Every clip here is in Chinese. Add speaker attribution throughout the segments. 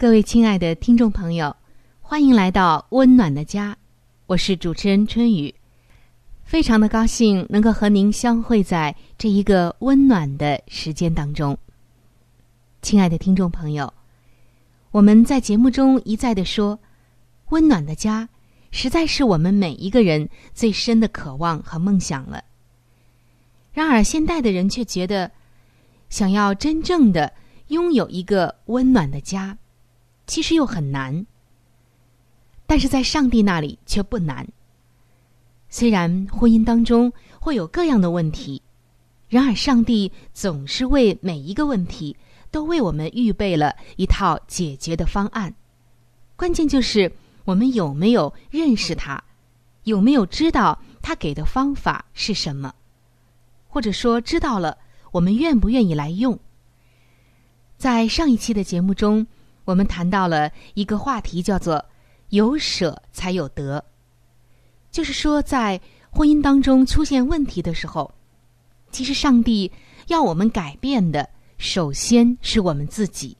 Speaker 1: 各位亲爱的听众朋友，欢迎来到温暖的家，我是主持人春雨，非常的高兴能够和您相会在这一个温暖的时间当中。亲爱的听众朋友，我们在节目中一再的说，温暖的家实在是我们每一个人最深的渴望和梦想了。然而，现代的人却觉得，想要真正的拥有一个温暖的家。其实又很难，但是在上帝那里却不难。虽然婚姻当中会有各样的问题，然而上帝总是为每一个问题都为我们预备了一套解决的方案。关键就是我们有没有认识他，有没有知道他给的方法是什么，或者说知道了，我们愿不愿意来用？在上一期的节目中。我们谈到了一个话题，叫做“有舍才有得”，就是说，在婚姻当中出现问题的时候，其实上帝要我们改变的，首先是我们自己。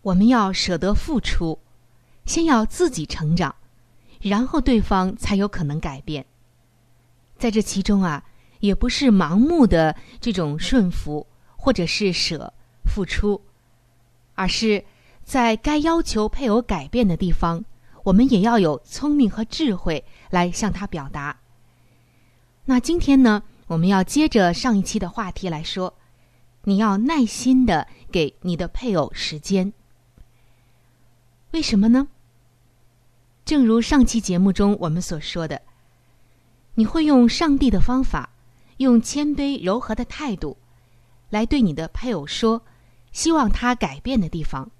Speaker 1: 我们要舍得付出，先要自己成长，然后对方才有可能改变。在这其中啊，也不是盲目的这种顺服，或者是舍付出，而是。在该要求配偶改变的地方，我们也要有聪明和智慧来向他表达。那今天呢，我们要接着上一期的话题来说，你要耐心的给你的配偶时间。为什么呢？正如上期节目中我们所说的，你会用上帝的方法，用谦卑柔和的态度，来对你的配偶说，希望他改变的地方。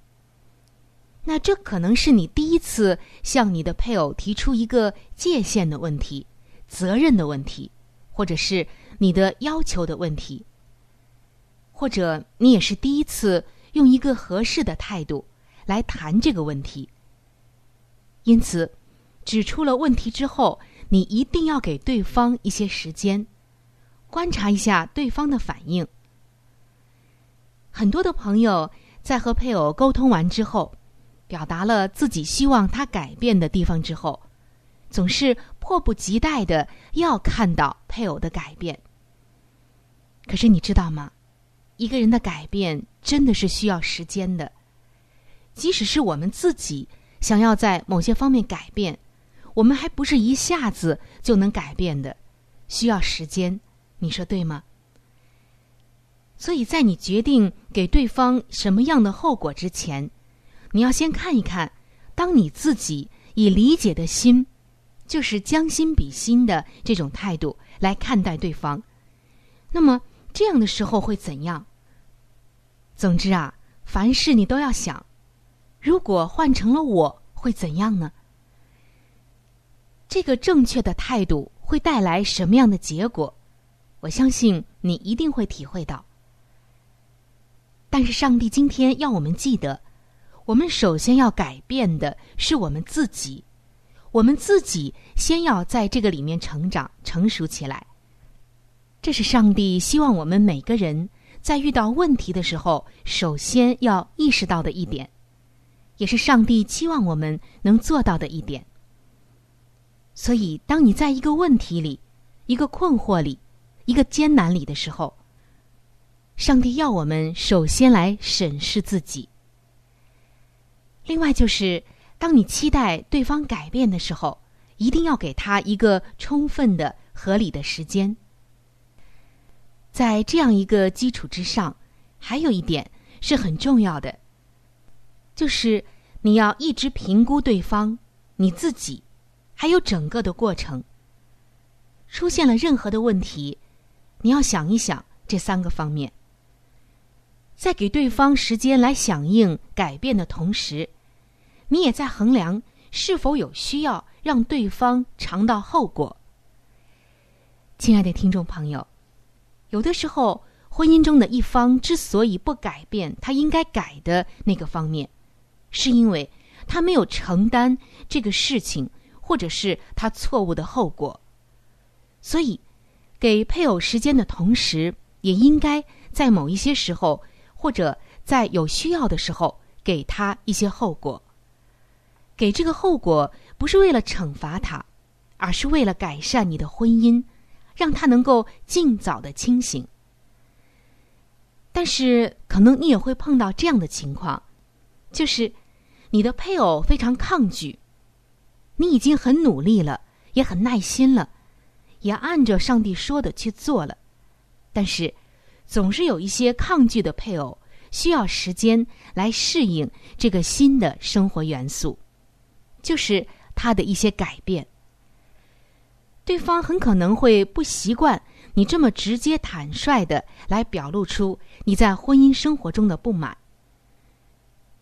Speaker 1: 那这可能是你第一次向你的配偶提出一个界限的问题、责任的问题，或者是你的要求的问题，或者你也是第一次用一个合适的态度来谈这个问题。因此，指出了问题之后，你一定要给对方一些时间，观察一下对方的反应。很多的朋友在和配偶沟通完之后。表达了自己希望他改变的地方之后，总是迫不及待的要看到配偶的改变。可是你知道吗？一个人的改变真的是需要时间的。即使是我们自己想要在某些方面改变，我们还不是一下子就能改变的，需要时间。你说对吗？所以在你决定给对方什么样的后果之前，你要先看一看，当你自己以理解的心，就是将心比心的这种态度来看待对方，那么这样的时候会怎样？总之啊，凡事你都要想，如果换成了我会怎样呢？这个正确的态度会带来什么样的结果？我相信你一定会体会到。但是上帝今天要我们记得。我们首先要改变的是我们自己，我们自己先要在这个里面成长、成熟起来。这是上帝希望我们每个人在遇到问题的时候，首先要意识到的一点，也是上帝期望我们能做到的一点。所以，当你在一个问题里、一个困惑里、一个艰难里的时候，上帝要我们首先来审视自己。另外，就是当你期待对方改变的时候，一定要给他一个充分的、合理的时间。在这样一个基础之上，还有一点是很重要的，就是你要一直评估对方、你自己，还有整个的过程。出现了任何的问题，你要想一想这三个方面。在给对方时间来响应改变的同时，你也在衡量是否有需要让对方尝到后果。亲爱的听众朋友，有的时候婚姻中的一方之所以不改变他应该改的那个方面，是因为他没有承担这个事情或者是他错误的后果。所以，给配偶时间的同时，也应该在某一些时候。或者在有需要的时候给他一些后果。给这个后果不是为了惩罚他，而是为了改善你的婚姻，让他能够尽早的清醒。但是可能你也会碰到这样的情况，就是你的配偶非常抗拒，你已经很努力了，也很耐心了，也按着上帝说的去做了，但是。总是有一些抗拒的配偶，需要时间来适应这个新的生活元素，就是他的一些改变。对方很可能会不习惯你这么直接坦率的来表露出你在婚姻生活中的不满。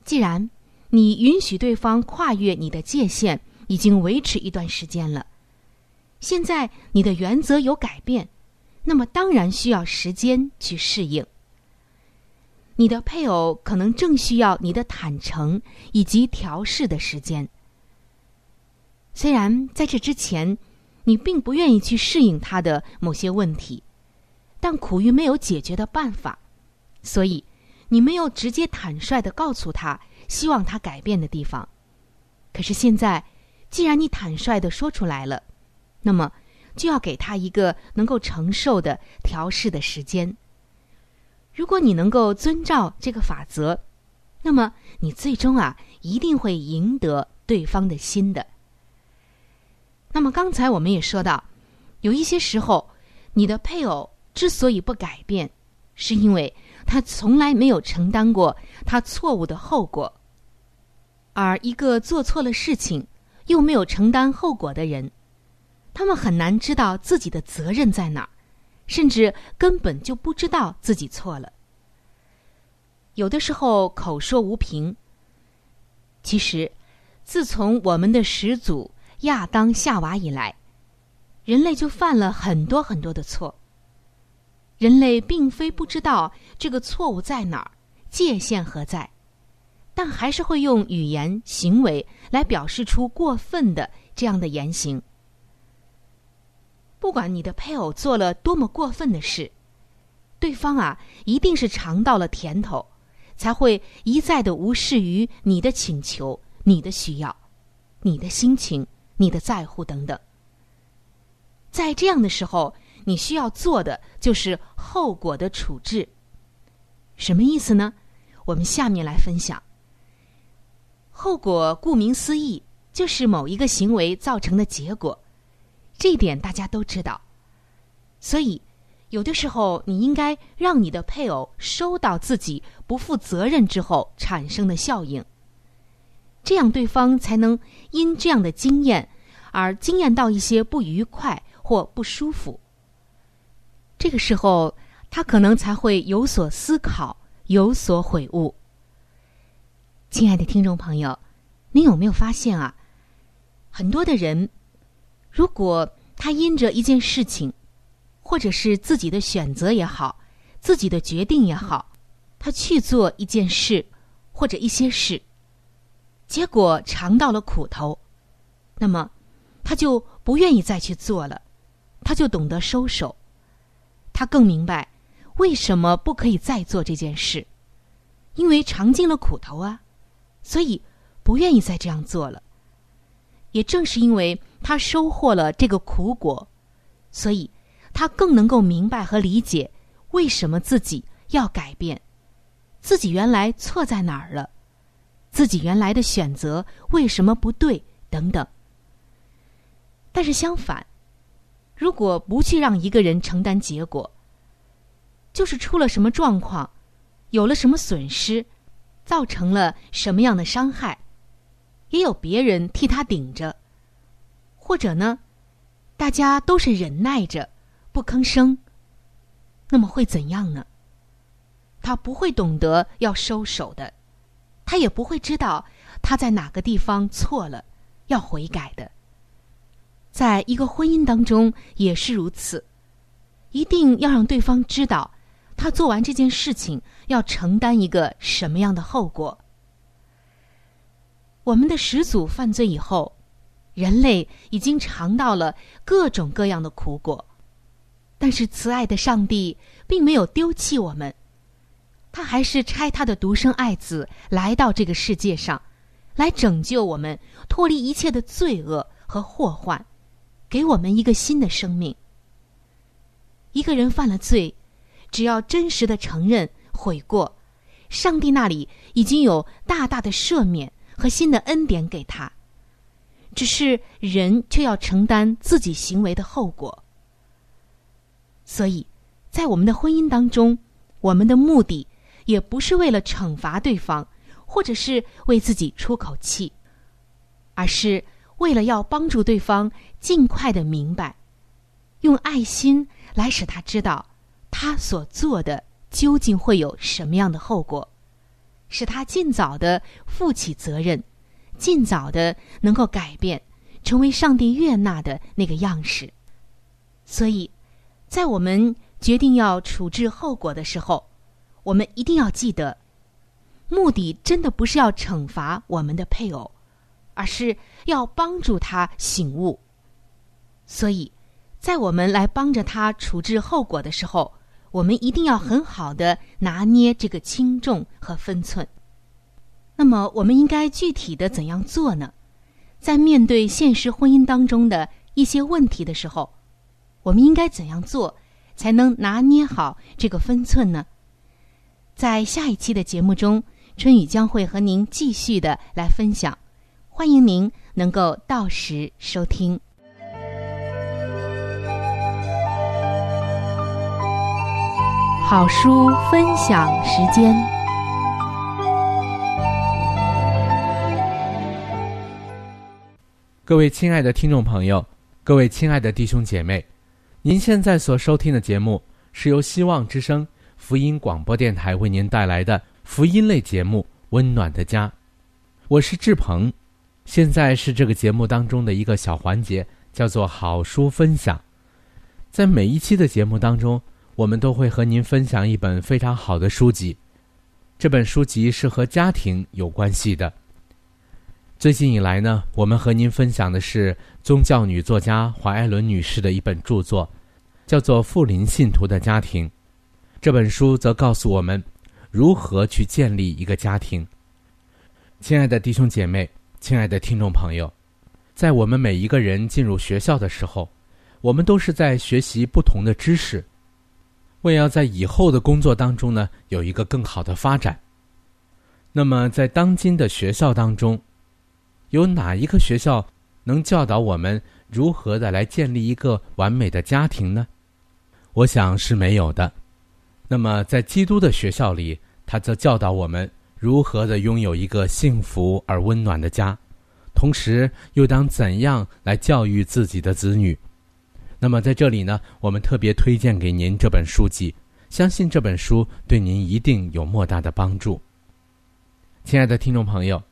Speaker 1: 既然你允许对方跨越你的界限已经维持一段时间了，现在你的原则有改变。那么当然需要时间去适应。你的配偶可能正需要你的坦诚以及调试的时间。虽然在这之前，你并不愿意去适应他的某些问题，但苦于没有解决的办法，所以你没有直接坦率的告诉他希望他改变的地方。可是现在，既然你坦率的说出来了，那么。就要给他一个能够承受的调试的时间。如果你能够遵照这个法则，那么你最终啊一定会赢得对方的心的。那么刚才我们也说到，有一些时候，你的配偶之所以不改变，是因为他从来没有承担过他错误的后果。而一个做错了事情又没有承担后果的人。他们很难知道自己的责任在哪儿，甚至根本就不知道自己错了。有的时候口说无凭。其实，自从我们的始祖亚当夏娃以来，人类就犯了很多很多的错。人类并非不知道这个错误在哪儿，界限何在，但还是会用语言、行为来表示出过分的这样的言行。不管你的配偶做了多么过分的事，对方啊一定是尝到了甜头，才会一再的无视于你的请求、你的需要、你的心情、你的在乎等等。在这样的时候，你需要做的就是后果的处置。什么意思呢？我们下面来分享。后果顾名思义，就是某一个行为造成的结果。这一点大家都知道，所以有的时候你应该让你的配偶收到自己不负责任之后产生的效应，这样对方才能因这样的经验而经验到一些不愉快或不舒服。这个时候他可能才会有所思考，有所悔悟。亲爱的听众朋友，你有没有发现啊？很多的人。如果他因着一件事情，或者是自己的选择也好，自己的决定也好，他去做一件事或者一些事，结果尝到了苦头，那么他就不愿意再去做了，他就懂得收手，他更明白为什么不可以再做这件事，因为尝尽了苦头啊，所以不愿意再这样做了。也正是因为他收获了这个苦果，所以他更能够明白和理解为什么自己要改变，自己原来错在哪儿了。自己原来的选择为什么不对？等等。但是相反，如果不去让一个人承担结果，就是出了什么状况，有了什么损失，造成了什么样的伤害，也有别人替他顶着，或者呢，大家都是忍耐着不吭声，那么会怎样呢？他不会懂得要收手的。他也不会知道他在哪个地方错了，要悔改的。在一个婚姻当中也是如此，一定要让对方知道，他做完这件事情要承担一个什么样的后果。我们的始祖犯罪以后，人类已经尝到了各种各样的苦果，但是慈爱的上帝并没有丢弃我们。他还是差他的独生爱子来到这个世界上，来拯救我们，脱离一切的罪恶和祸患，给我们一个新的生命。一个人犯了罪，只要真实的承认悔过，上帝那里已经有大大的赦免和新的恩典给他，只是人却要承担自己行为的后果。所以，在我们的婚姻当中，我们的目的。也不是为了惩罚对方，或者是为自己出口气，而是为了要帮助对方尽快的明白，用爱心来使他知道他所做的究竟会有什么样的后果，使他尽早的负起责任，尽早的能够改变，成为上帝悦纳的那个样式。所以，在我们决定要处置后果的时候。我们一定要记得，目的真的不是要惩罚我们的配偶，而是要帮助他醒悟。所以，在我们来帮着他处置后果的时候，我们一定要很好的拿捏这个轻重和分寸。那么，我们应该具体的怎样做呢？在面对现实婚姻当中的一些问题的时候，我们应该怎样做才能拿捏好这个分寸呢？在下一期的节目中，春雨将会和您继续的来分享，欢迎您能够到时收听。好书分享时间，
Speaker 2: 各位亲爱的听众朋友，各位亲爱的弟兄姐妹，您现在所收听的节目是由希望之声。福音广播电台为您带来的福音类节目《温暖的家》，我是志鹏。现在是这个节目当中的一个小环节，叫做“好书分享”。在每一期的节目当中，我们都会和您分享一本非常好的书籍。这本书籍是和家庭有关系的。最近以来呢，我们和您分享的是宗教女作家华艾伦女士的一本著作，叫做《富林信徒的家庭》。这本书则告诉我们，如何去建立一个家庭。亲爱的弟兄姐妹，亲爱的听众朋友，在我们每一个人进入学校的时候，我们都是在学习不同的知识，为要在以后的工作当中呢有一个更好的发展。那么，在当今的学校当中，有哪一个学校能教导我们如何的来建立一个完美的家庭呢？我想是没有的。那么，在基督的学校里，他则教导我们如何的拥有一个幸福而温暖的家，同时又当怎样来教育自己的子女。那么，在这里呢，我们特别推荐给您这本书籍，相信这本书对您一定有莫大的帮助。亲爱的听众朋友，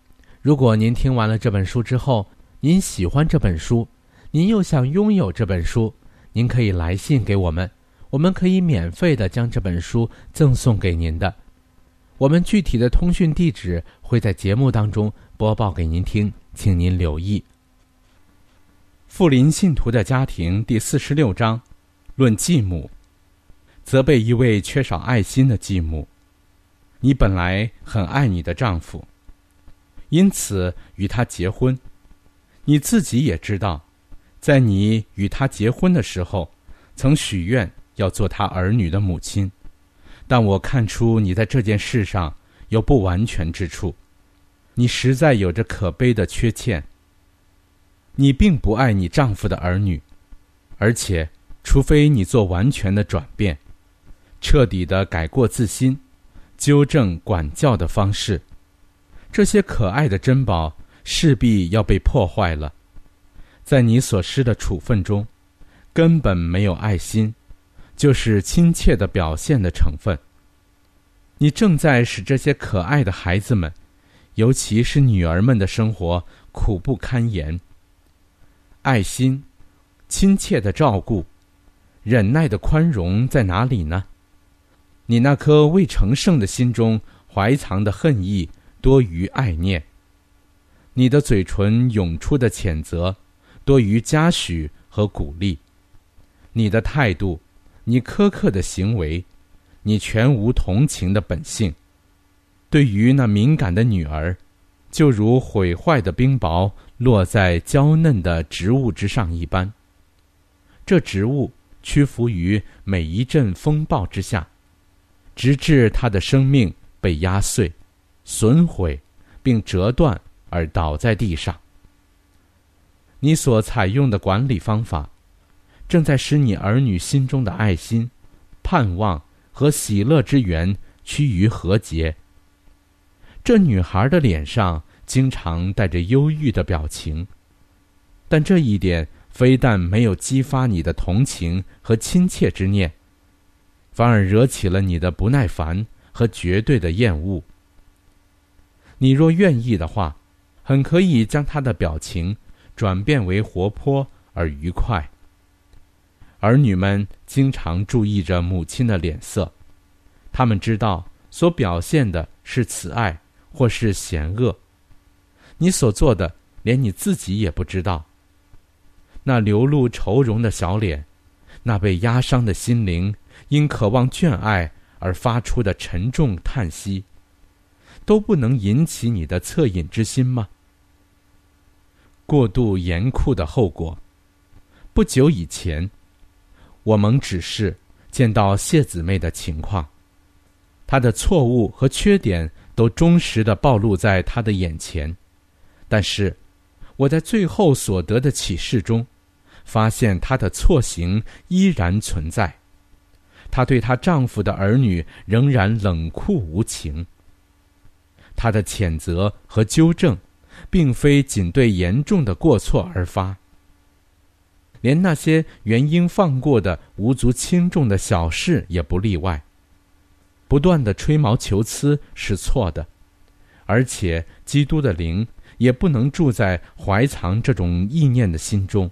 Speaker 2: 如果您听完了这本书之后，您喜欢这本书，您又想拥有这本书，您可以来信给我们。我们可以免费的将这本书赠送给您的。我们具体的通讯地址会在节目当中播报给您听，请您留意。富林信徒的家庭第四十六章，论继母，责备一位缺少爱心的继母。你本来很爱你的丈夫，因此与他结婚。你自己也知道，在你与他结婚的时候，曾许愿要做他儿女的母亲。但我看出你在这件事上有不完全之处，你实在有着可悲的缺陷。你并不爱你丈夫的儿女，而且，除非你做完全的转变，彻底的改过自新，纠正管教的方式，这些可爱的珍宝势必要被破坏了。在你所施的处分中，根本没有爱心，就是亲切的表现的成分。你正在使这些可爱的孩子们，尤其是女儿们的生活苦不堪言。爱心、亲切的照顾、忍耐的宽容在哪里呢？你那颗未成圣的心中怀藏的恨意多于爱念。你的嘴唇涌出的谴责多于嘉许和鼓励。你的态度，你苛刻的行为，你全无同情的本性。对于那敏感的女儿，就如毁坏的冰雹。落在娇嫩的植物之上一般。这植物屈服于每一阵风暴之下，直至它的生命被压碎、损毁，并折断而倒在地上。你所采用的管理方法，正在使你儿女心中的爱心、盼望和喜乐之源趋于和解。这女孩的脸上。经常带着忧郁的表情，但这一点非但没有激发你的同情和亲切之念，反而惹起了你的不耐烦和绝对的厌恶。你若愿意的话，很可以将他的表情转变为活泼而愉快。儿女们经常注意着母亲的脸色，他们知道所表现的是慈爱或是险恶。你所做的，连你自己也不知道。那流露愁容的小脸，那被压伤的心灵，因渴望眷爱而发出的沉重叹息，都不能引起你的恻隐之心吗？过度严酷的后果。不久以前，我们只是见到谢姊妹的情况，她的错误和缺点都忠实的暴露在她的眼前。但是，我在最后所得的启示中，发现她的错行依然存在。她对她丈夫的儿女仍然冷酷无情。他的谴责和纠正，并非仅对严重的过错而发，连那些原应放过的无足轻重的小事也不例外。不断的吹毛求疵是错的，而且基督的灵。也不能住在怀藏这种意念的心中。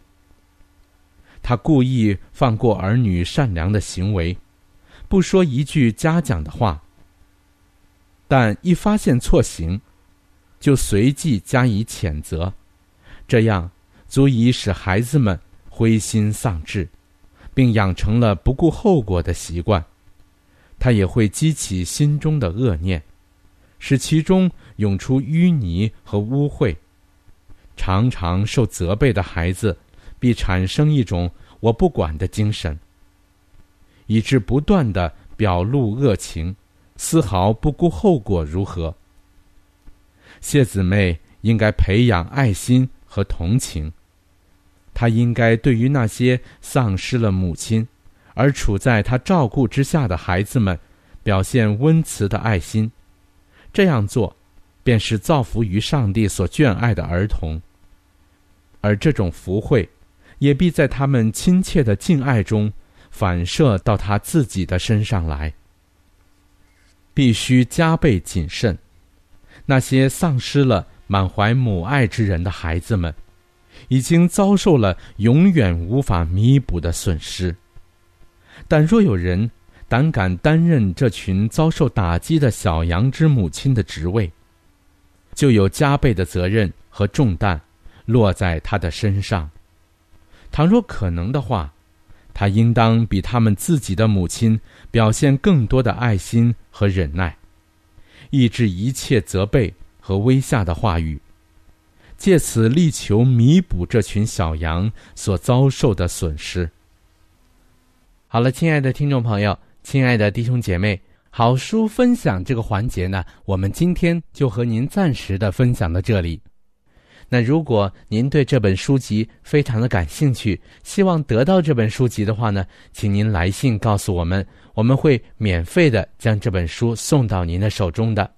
Speaker 2: 他故意放过儿女善良的行为，不说一句嘉奖的话，但一发现错行，就随即加以谴责，这样足以使孩子们灰心丧志，并养成了不顾后果的习惯。他也会激起心中的恶念。使其中涌出淤泥和污秽，常常受责备的孩子，必产生一种“我不管”的精神，以致不断的表露恶情，丝毫不顾后果如何。谢姊妹应该培养爱心和同情，她应该对于那些丧失了母亲，而处在她照顾之下的孩子们，表现温慈的爱心。这样做，便是造福于上帝所眷爱的儿童，而这种福惠，也必在他们亲切的敬爱中反射到他自己的身上来。必须加倍谨慎。那些丧失了满怀母爱之人的孩子们，已经遭受了永远无法弥补的损失。但若有人胆敢担任这群遭受打击的小羊之母亲的职位，就有加倍的责任和重担落在他的身上。倘若可能的话，他应当比他们自己的母亲表现更多的爱心和忍耐，抑制一切责备和威吓的话语，借此力求弥补这群小羊所遭受的损失。好了，亲爱的听众朋友，亲爱的弟兄姐妹，好书分享这个环节呢，我们今天就和您暂时的分享到这里。那如果您对这本书籍非常的感兴趣，希望得到这本书籍的话呢，请您来信告诉我们，我们会免费的将这本书送到您的手中的。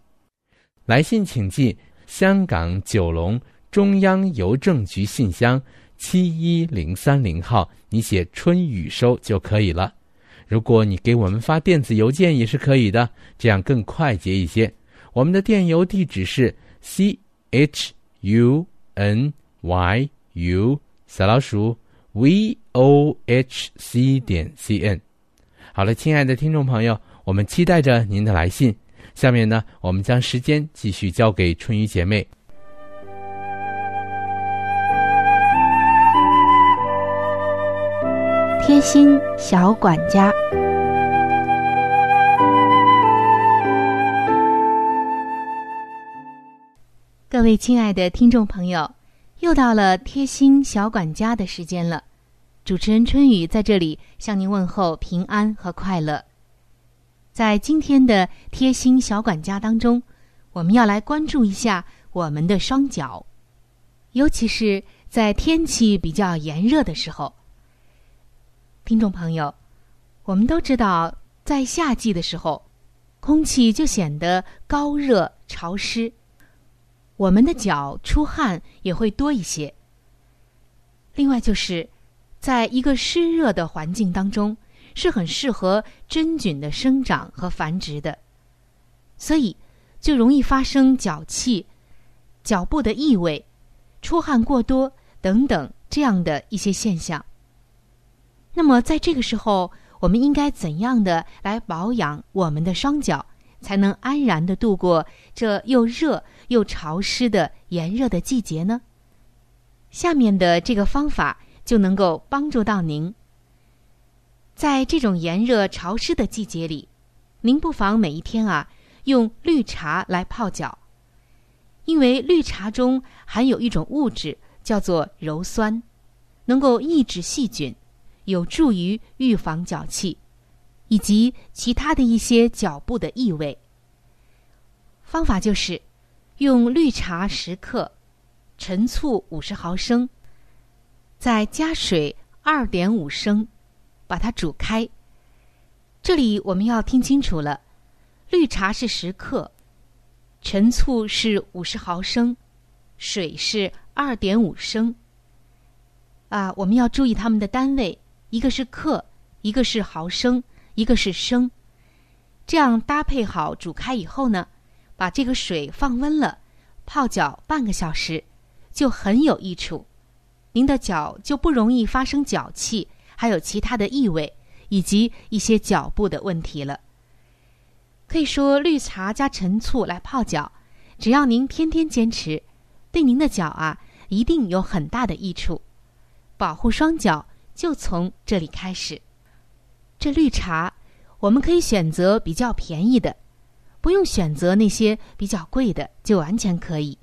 Speaker 2: 来信请寄香港九龙中央邮政局信箱七一零三零号，你写“春雨收”就可以了。如果你给我们发电子邮件也是可以的，这样更快捷一些。我们的电邮地址是 c h u。N y u 小老鼠 v o h c 点 c n，好了，亲爱的听众朋友，我们期待着您的来信。下面呢，我们将时间继续交给春雨姐妹。
Speaker 1: 贴心小管家。各位亲爱的听众朋友，又到了贴心小管家的时间了。主持人春雨在这里向您问候平安和快乐。在今天的贴心小管家当中，我们要来关注一下我们的双脚，尤其是在天气比较炎热的时候。听众朋友，我们都知道，在夏季的时候，空气就显得高热潮湿。我们的脚出汗也会多一些。另外，就是在一个湿热的环境当中，是很适合真菌的生长和繁殖的，所以就容易发生脚气、脚部的异味、出汗过多等等这样的一些现象。那么，在这个时候，我们应该怎样的来保养我们的双脚，才能安然的度过这又热？又潮湿的炎热的季节呢？下面的这个方法就能够帮助到您。在这种炎热潮湿的季节里，您不妨每一天啊用绿茶来泡脚，因为绿茶中含有一种物质叫做鞣酸，能够抑制细菌，有助于预防脚气以及其他的一些脚部的异味。方法就是。用绿茶十克，陈醋五十毫升，再加水二点五升，把它煮开。这里我们要听清楚了，绿茶是十克，陈醋是五十毫升，水是二点五升。啊，我们要注意它们的单位，一个是克，一个是毫升，一个是生。这样搭配好，煮开以后呢？把这个水放温了，泡脚半个小时，就很有益处。您的脚就不容易发生脚气，还有其他的异味，以及一些脚部的问题了。可以说，绿茶加陈醋来泡脚，只要您天天坚持，对您的脚啊，一定有很大的益处。保护双脚就从这里开始。这绿茶，我们可以选择比较便宜的。不用选择那些比较贵的，就完全可以。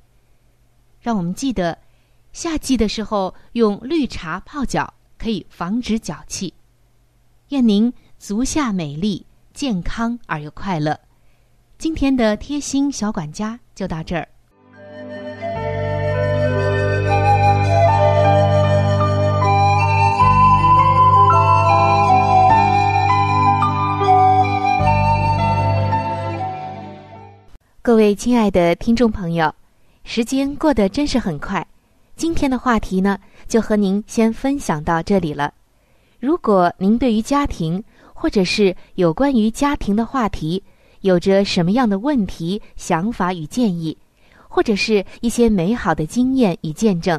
Speaker 1: 让我们记得，夏季的时候用绿茶泡脚，可以防止脚气。愿您足下美丽、健康而又快乐。今天的贴心小管家就到这儿。各位亲爱的听众朋友，时间过得真是很快。今天的话题呢，就和您先分享到这里了。如果您对于家庭，或者是有关于家庭的话题，有着什么样的问题、想法与建议，或者是一些美好的经验与见证，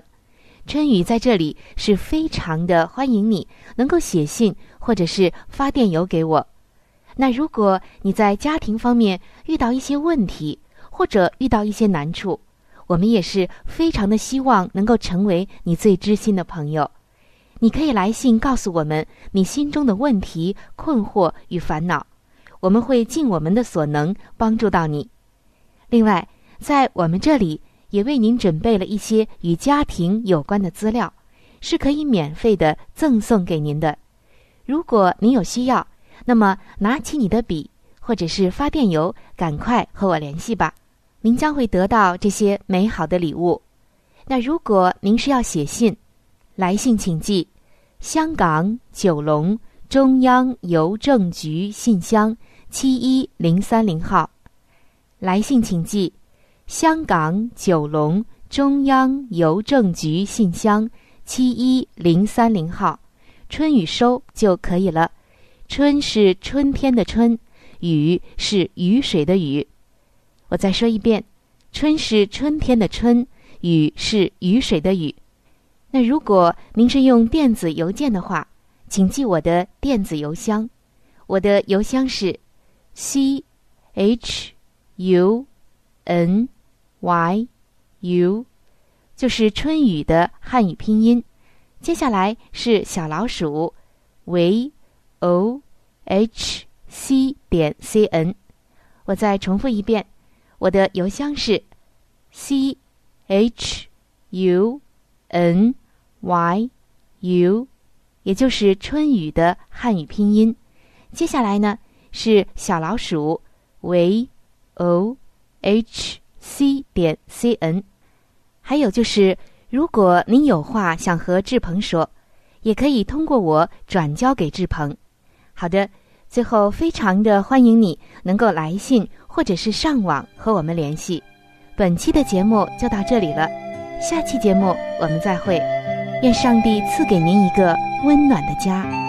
Speaker 1: 春雨在这里是非常的欢迎你能够写信或者是发电邮给我。那如果你在家庭方面遇到一些问题，或者遇到一些难处，我们也是非常的希望能够成为你最知心的朋友。你可以来信告诉我们你心中的问题、困惑与烦恼，我们会尽我们的所能帮助到你。另外，在我们这里也为您准备了一些与家庭有关的资料，是可以免费的赠送给您的。如果您有需要，那么拿起你的笔或者是发电邮，赶快和我联系吧。您将会得到这些美好的礼物。那如果您是要写信，来信请寄香港九龙中央邮政局信箱七一零三零号。来信请寄香港九龙中央邮政局信箱七一零三零号，春雨收就可以了。春是春天的春，雨是雨水的雨。我再说一遍，春是春天的春，雨是雨水的雨。那如果您是用电子邮件的话，请记我的电子邮箱，我的邮箱是 c h u n y u，就是春雨的汉语拼音。接下来是小老鼠 v o h c 点 c n。我再重复一遍，我的邮箱是 c h u n。y u，也就是春雨的汉语拼音。接下来呢是小老鼠 v o h c 点 c n。还有就是，如果您有话想和志鹏说，也可以通过我转交给志鹏。好的，最后非常的欢迎你能够来信或者是上网和我们联系。本期的节目就到这里了，下期节目我们再会。愿上帝赐给您一个温暖的家。